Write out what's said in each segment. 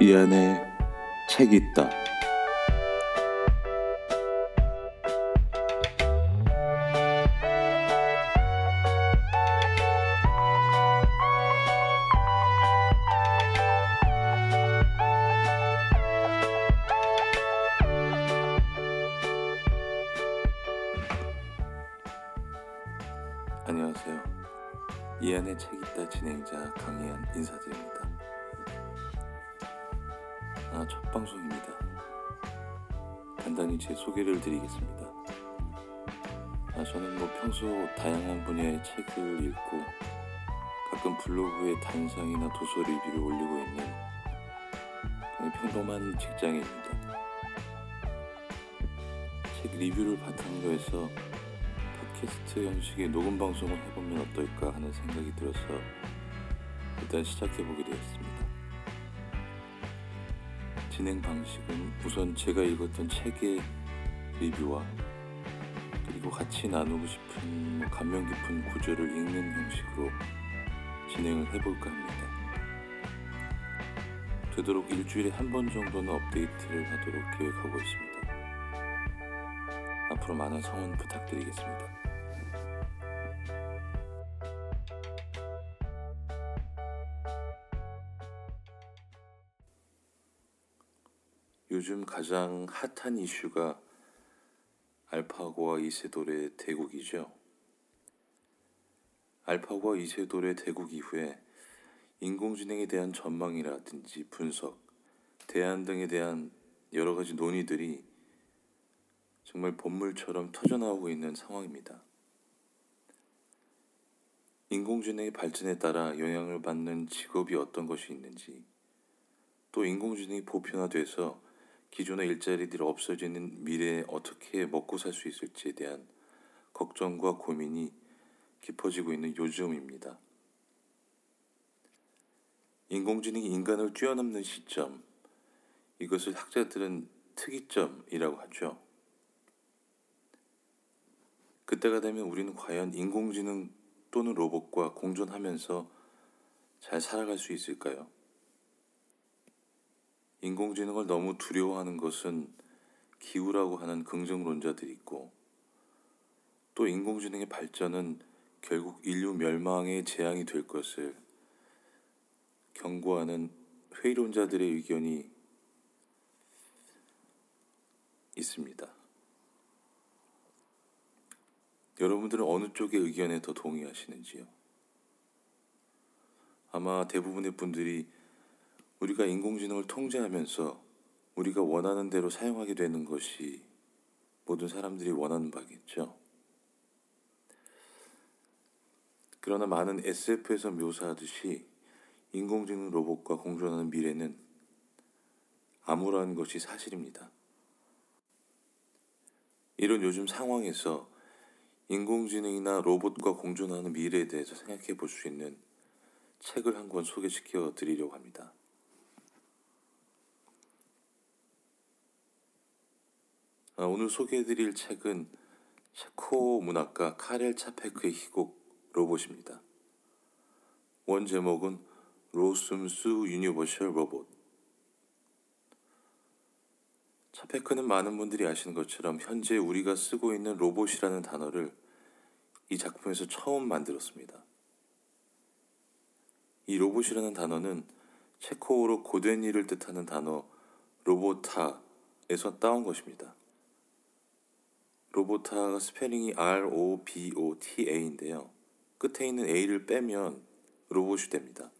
이 안에 책 있다. 안녕하세요. 이 안에 책 있다 진행자 강희안 인사드립니다. 아, 첫 방송입니다. 간단히 제 소개를 드리겠습니다. 아, 저는 뭐 평소 다양한 분야의 책을 읽고 가끔 블로그에 단상이나 도서 리뷰를 올리고 있는 평범한 직장인입니다. 책 리뷰를 바탕으로 해서 팟캐스트 형식의 녹음 방송을 해보면 어떨까 하는 생각이 들어서 일단 시작해보게 되었습니다. 진행 방식은 우선 제가 읽었던 책의 리뷰와 그리고 같이 나누고 싶은 뭐 감명 깊은 구조를 읽는 형식으로 진행을 해볼까 합니다. 되도록 일주일에 한 번 정도는 업데이트를 하도록 계획하고 있습니다. 앞으로 많은 성원 부탁드리겠습니다. 요즘 가장 핫한 이슈가 알파고와 이세돌의 대국이죠. 알파고와 이세돌의 대국 이후에 인공지능에 대한 전망이라든지 분석, 대안 등에 대한 여러 가지 논의들이 정말 본물처럼 터져나오고 있는 상황입니다. 인공지능의 발전에 따라 영향을 받는 직업이 어떤 것이 있는지, 또 인공지능이 보편화돼서 기존의 일자리들이 없어지는 미래에 어떻게 먹고 살 수 있을지에 대한 걱정과 고민이 깊어지고 있는 요즘입니다. 인공지능이 인간을 뛰어넘는 시점, 이것을 학자들은 특이점이라고 하죠. 그때가 되면 우리는 과연 인공지능 또는 로봇과 공존하면서 잘 살아갈 수 있을까요? 인공지능을 너무 두려워하는 것은 기우라고 하는 긍정론자들이 있고 또 인공지능의 발전은 결국 인류 멸망의 재앙이 될 것을 경고하는 회의론자들의 의견이 있습니다. 여러분들은 어느 쪽의 의견에 더 동의하시는지요? 아마 대부분의 분들이 우리가 인공지능을 통제하면서 우리가 원하는 대로 사용하게 되는 것이 모든 사람들이 원하는 바겠죠. 그러나 많은 SF에서 묘사하듯이 인공지능 로봇과 공존하는 미래는 암울한 것이 사실입니다. 이런 요즘 상황에서 인공지능이나 로봇과 공존하는 미래에 대해서 생각해 볼 수 있는 책을 한 권 소개시켜 드리려고 합니다. 오늘 소개해드릴 책은 체코 문학가 카렐 차페크의 희곡 로봇입니다. 원 제목은 Rossum's Universal Robots. 차페크는 많은 분들이 아시는 것처럼 현재 우리가 쓰고 있는 로봇이라는 단어를 이 작품에서 처음 만들었습니다. 이 로봇이라는 단어는 체코어로 고된 일을 뜻하는 단어 로보타에서 따온 것입니다. 로보타가 스페링이 R-O-B-O-T-A인데요. 끝에 있는 A를 빼면 로봇이 됩니다.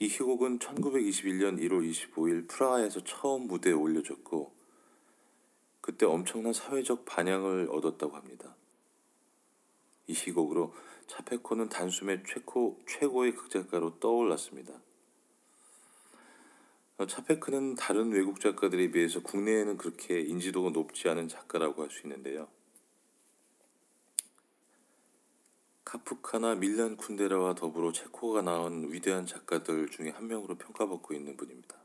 이 희곡은 1921년 1월 25일 프라하에서 처음 무대에 올려졌고 그때 엄청난 사회적 반향을 얻었다고 합니다. 이 희곡으로 차페코는 단숨에 최고, 최고의 극작가로 떠올랐습니다. 어, 차페크는 다른 외국 작가들에 비해서 국내에는 그렇게 인지도가 높지 않은 작가라고 할 수 있는데요. 카프카나 밀란 쿤데라와 더불어 체코가 나온 위대한 작가들 중에 한 명으로 평가받고 있는 분입니다.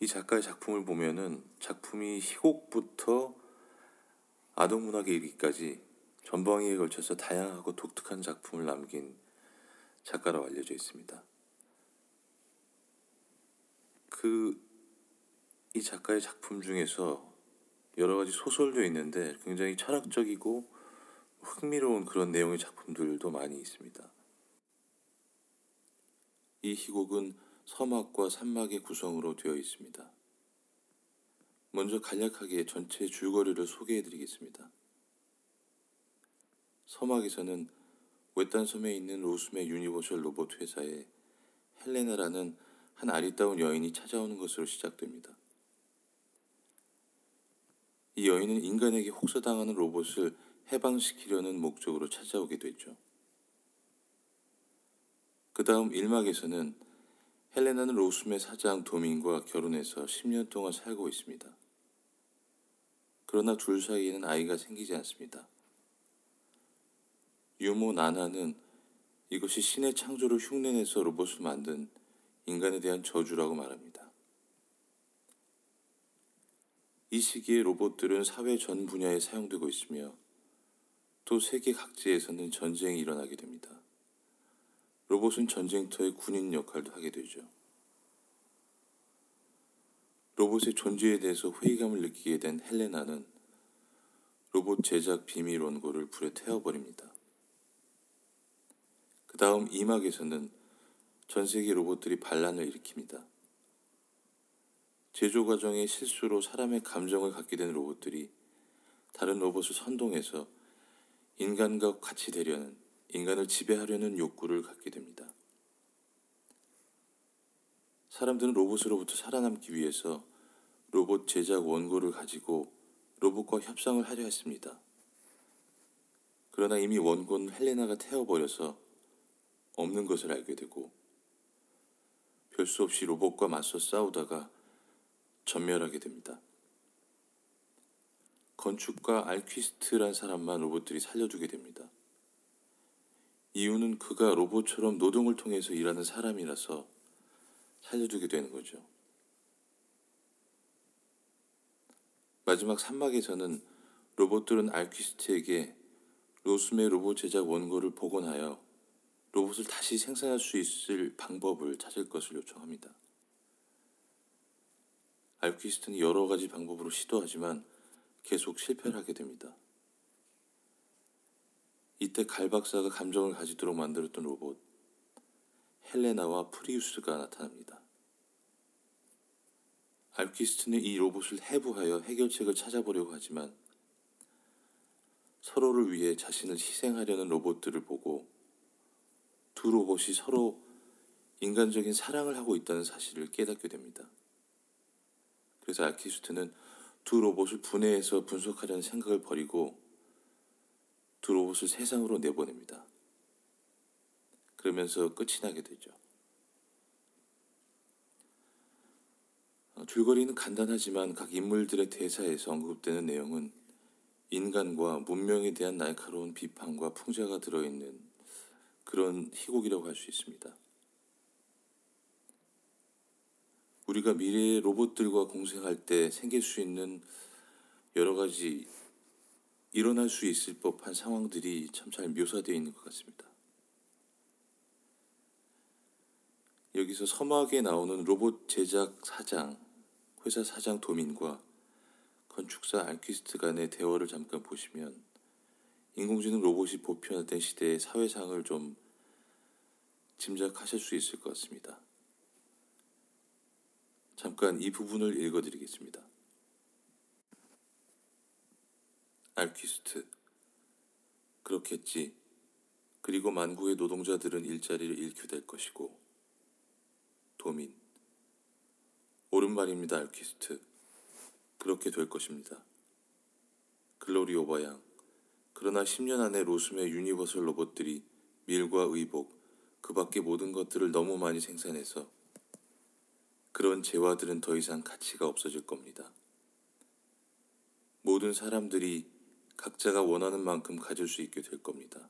이 작가의 작품을 보면은 작품이 희곡부터 아동문학에 이르기까지 전방위에 걸쳐서 다양하고 독특한 작품을 남긴 작가라고 알려져 있습니다. 그 이 작가의 작품 중에서 여러 가지 소설도 있는데 굉장히 철학적이고 흥미로운 그런 내용의 작품들도 많이 있습니다. 이 희곡은 서막과 산막의 구성으로 되어 있습니다. 먼저 간략하게 전체 줄거리를 소개해 드리겠습니다. 서막에서는 외딴 섬에 있는 로숨의 Universal 로봇 회사에 헬레나라는 한 아리따운 여인이 찾아오는 것으로 시작됩니다. 이 여인은 인간에게 혹사당하는 로봇을 해방시키려는 목적으로 찾아오게 되죠. 그 다음 1막에서는 헬레나는 로숨의 사장 도민과 결혼해서 10년 동안 살고 있습니다. 그러나 둘 사이에는 아이가 생기지 않습니다. 유모 나나는 이것이 신의 창조를 흉내내서 로봇을 만든 인간에 대한 저주라고 말합니다. 이 시기에 로봇들은 사회 전 분야에 사용되고 있으며 또 세계 각지에서는 전쟁이 일어나게 됩니다. 로봇은 전쟁터의 군인 역할도 하게 되죠. 로봇의 존재에 대해서 회의감을 느끼게 된 헬레나는 로봇 제작 비밀 원고를 불에 태워버립니다. 그 다음 이막에서는 전 세계 로봇들이 반란을 일으킵니다. 제조 과정의 실수로 사람의 감정을 갖게 된 로봇들이 다른 로봇을 선동해서 인간과 같이 되려는 인간을 지배하려는 욕구를 갖게 됩니다. 사람들은 로봇으로부터 살아남기 위해서 로봇 제작 원고를 가지고 로봇과 협상을 하려 했습니다. 그러나 이미 원고는 헬레나가 태워버려서 없는 것을 알게 되고 별 수 없이 로봇과 맞서 싸우다가 전멸하게 됩니다. 건축가 알퀴스트란 사람만 로봇들이 살려두게 됩니다. 이유는 그가 로봇처럼 노동을 통해서 일하는 사람이라서 살려두게 되는 거죠. 마지막 산막에서는 로봇들은 알퀴스트에게 로스의 로봇 제작 원고를 복원하여 로봇을 다시 생산할 수 있을 방법을 찾을 것을 요청합니다. 알퀴스트는 여러 가지 방법으로 시도하지만 계속 실패를 하게 됩니다. 이때 갈 박사가 감정을 가지도록 만들었던 로봇 헬레나와 프리무스가 나타납니다. 알퀴스트는 이 로봇을 해부하여 해결책을 찾아보려고 하지만 서로를 위해 자신을 희생하려는 로봇들을 보고 두 로봇이 서로 인간적인 사랑을 하고 있다는 사실을 깨닫게 됩니다. 그래서 알퀴스트는 두 로봇을 분해해서 분석하려는 생각을 버리고 두 로봇을 세상으로 내보냅니다. 그러면서 끝이 나게 되죠. 어, 줄거리는 간단하지만 각 인물들의 대사에서 언급되는 내용은 인간과 문명에 대한 날카로운 비판과 풍자가 들어있는 그런 희곡이라고 할 수 있습니다. 우리가 미래의 로봇들과 공생할 때 생길 수 있는 여러 가지 일어날 수 있을 법한 상황들이 참 잘 묘사되어 있는 것 같습니다. 여기서 서막에 나오는 로봇 제작 사장, 회사 사장 도민과 건축사 알퀴스트 간의 대화를 잠깐 보시면 인공지능 로봇이 보편화된 시대의 사회상을 좀 짐작하실 수 있을 것 같습니다. 잠깐 이 부분을 읽어드리겠습니다. 알퀴스트 그렇겠지. 그리고 만국의 노동자들은 일자리를 잃게 될 것이고 도민 옳은 말입니다, 알퀴스트. 그렇게 될 것입니다. 글로리 오버양. 그러나 10년 안에 로숨의 Universal 로봇들이 밀과 의복, 그 밖의 모든 것들을 너무 많이 생산해서 그런 재화들은 더 이상 가치가 없어질 겁니다. 모든 사람들이 각자가 원하는 만큼 가질 수 있게 될 겁니다.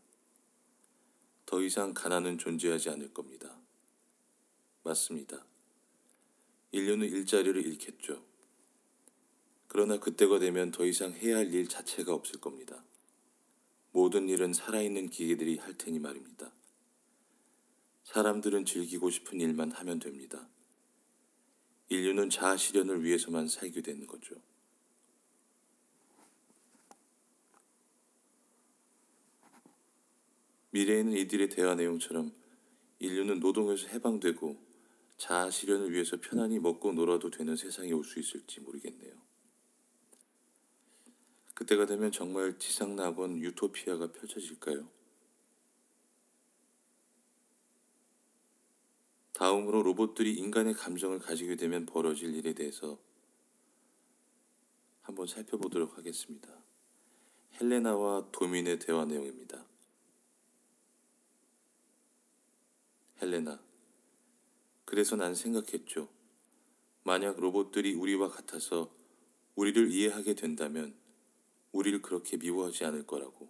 더 이상 가난은 존재하지 않을 겁니다. 맞습니다. 인류는 일자리를 잃겠죠. 그러나 그때가 되면 더 이상 해야 할 일 자체가 없을 겁니다. 모든 일은 살아있는 기계들이 할 테니 말입니다. 사람들은 즐기고 싶은 일만 하면 됩니다. 인류는 자아 실현을 위해서만 살게 되는 거죠. 미래에는 이들의 대화 내용처럼 인류는 노동에서 해방되고 자아 실현을 위해서 편안히 먹고 놀아도 되는 세상이 올 수 있을지 모르겠네요. 그때가 되면 정말 지상낙원 유토피아가 펼쳐질까요? 다음으로 로봇들이 인간의 감정을 가지게 되면 벌어질 일에 대해서 한번 살펴보도록 하겠습니다. 헬레나와 도민의 대화 내용입니다. 헬레나. 그래서 난 생각했죠. 만약 로봇들이 우리와 같아서 우리를 이해하게 된다면 우리를 그렇게 미워하지 않을 거라고.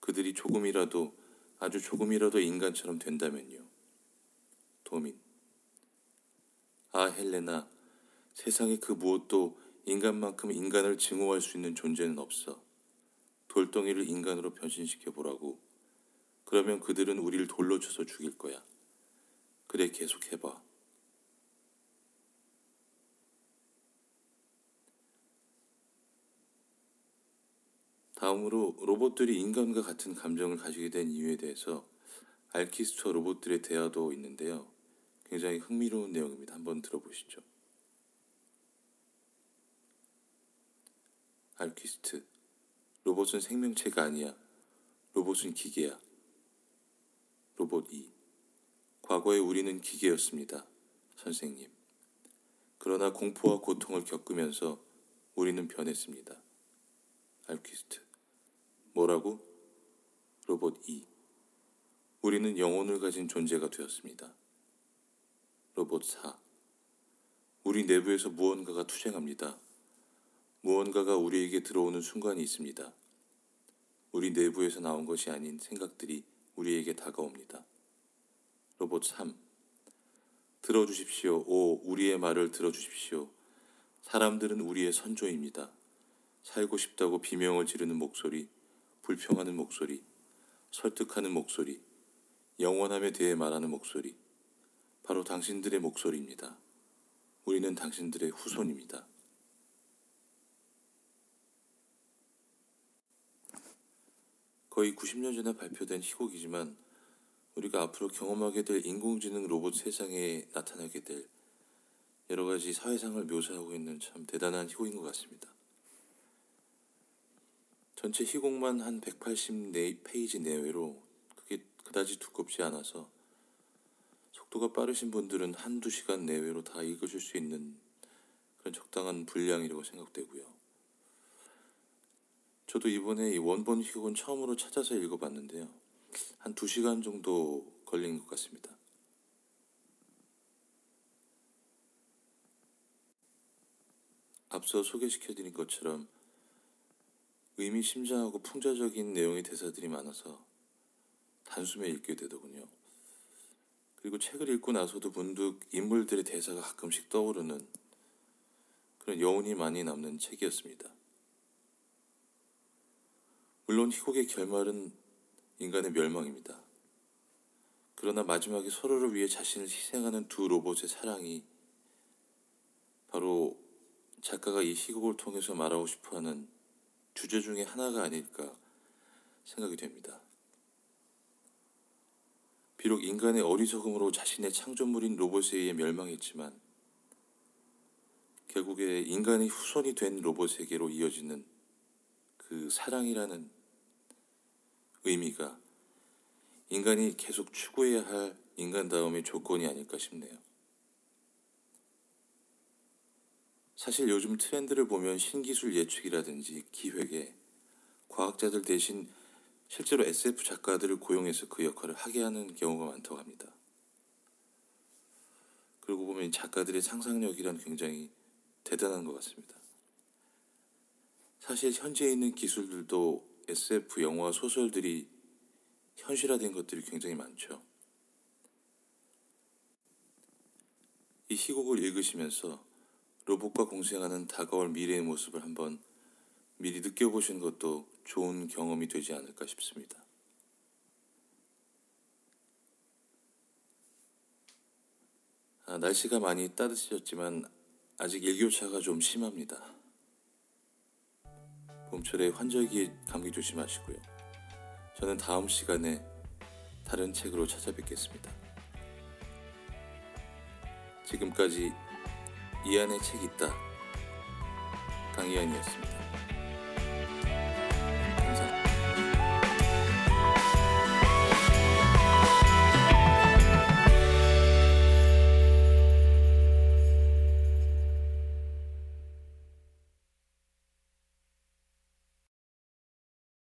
그들이 조금이라도 아주 조금이라도 인간처럼 된다면요. 도민. 아, 헬레나. 세상에 그 무엇도 인간만큼 인간을 증오할 수 있는 존재는 없어. 돌덩이를 인간으로 변신시켜 보라고. 그러면 그들은 우리를 돌로 쳐서 죽일 거야. 그래, 계속 해봐. 다음으로 로봇들이 인간과 같은 감정을 가지게 된 이유에 대해서 알키스트와 로봇들의 대화도 있는데요. 굉장히 흥미로운 내용입니다. 한번 들어보시죠. 알키스트. 로봇은 생명체가 아니야. 로봇은 기계야. 로봇 2. 과거에 우리는 기계였습니다. 선생님. 그러나 공포와 고통을 겪으면서 우리는 변했습니다. 알키스트. 뭐라고? 로봇 2. 우리는 영혼을 가진 존재가 되었습니다. 로봇 4. 우리 내부에서 무언가가 투쟁합니다. 무언가가 우리에게 들어오는 순간이 있습니다. 우리 내부에서 나온 것이 아닌 생각들이 우리에게 다가옵니다. 로봇 3. 들어주십시오. 오, 우리의 말을 들어주십시오. 사람들은 우리의 선조입니다. 살고 싶다고 비명을 지르는 목소리, 불평하는 목소리, 설득하는 목소리, 영원함에 대해 말하는 목소리. 바로 당신들의 목소리입니다. 우리는 당신들의 후손입니다. 거의 90년 전에 발표된 희곡이지만 우리가 앞으로 경험하게 될 인공지능 로봇 세상에 나타나게 될 여러 가지 사회상을 묘사하고 있는 참 대단한 희곡인 것 같습니다. 전체 희곡만 한 180페이지 내외로 그게 그다지 두껍지 않아서 속도가 빠르신 분들은 한두 시간 내외로 다 읽으실 수 있는 그런 적당한 분량이라고 생각되고요. 저도 이번에 이 원본 희곡은 처음으로 찾아서 읽어봤는데요. 한 두 시간 정도 걸린 것 같습니다. 앞서 소개시켜드린 것처럼 의미심장하고 풍자적인 내용의 대사들이 많아서 단숨에 읽게 되더군요. 그리고 책을 읽고 나서도 문득 인물들의 대사가 가끔씩 떠오르는 그런 여운이 많이 남는 책이었습니다. 물론 희곡의 결말은 인간의 멸망입니다. 그러나 마지막에 서로를 위해 자신을 희생하는 두 로봇의 사랑이 바로 작가가 이 희곡을 통해서 말하고 싶어 하는 주제 중의 하나가 아닐까 생각이 됩니다. 비록 인간의 어리석음으로 자신의 창조물인 로봇에 의해 멸망했지만 결국에 인간의 후손이 된 로봇에게로 이어지는 그 사랑이라는 의미가 인간이 계속 추구해야 할 인간다움의 조건이 아닐까 싶네요. 사실 요즘 트렌드를 보면 신기술 예측이라든지 기획에 과학자들 대신 실제로 SF 작가들을 고용해서 그 역할을 하게 하는 경우가 많다고 합니다. 그리고 보면 작가들의 상상력이란 굉장히 대단한 것 같습니다. 사실 현재 있는 기술들도 SF 영화 소설들이 현실화된 것들이 굉장히 많죠. 이 희곡을 읽으시면서 로봇과 공생하는 다가올 미래의 모습을 한번 미리 느껴보시는 것도 좋은 경험이 되지 않을까 싶습니다. 아, 날씨가 많이 따뜻해졌지만 아직 일교차가 좀 심합니다. 봄철에 환절기 감기 조심하시고요. 저는 다음 시간에 다른 책으로 찾아뵙겠습니다. 지금까지 이 안에 책 있다. 강희안이었습니다.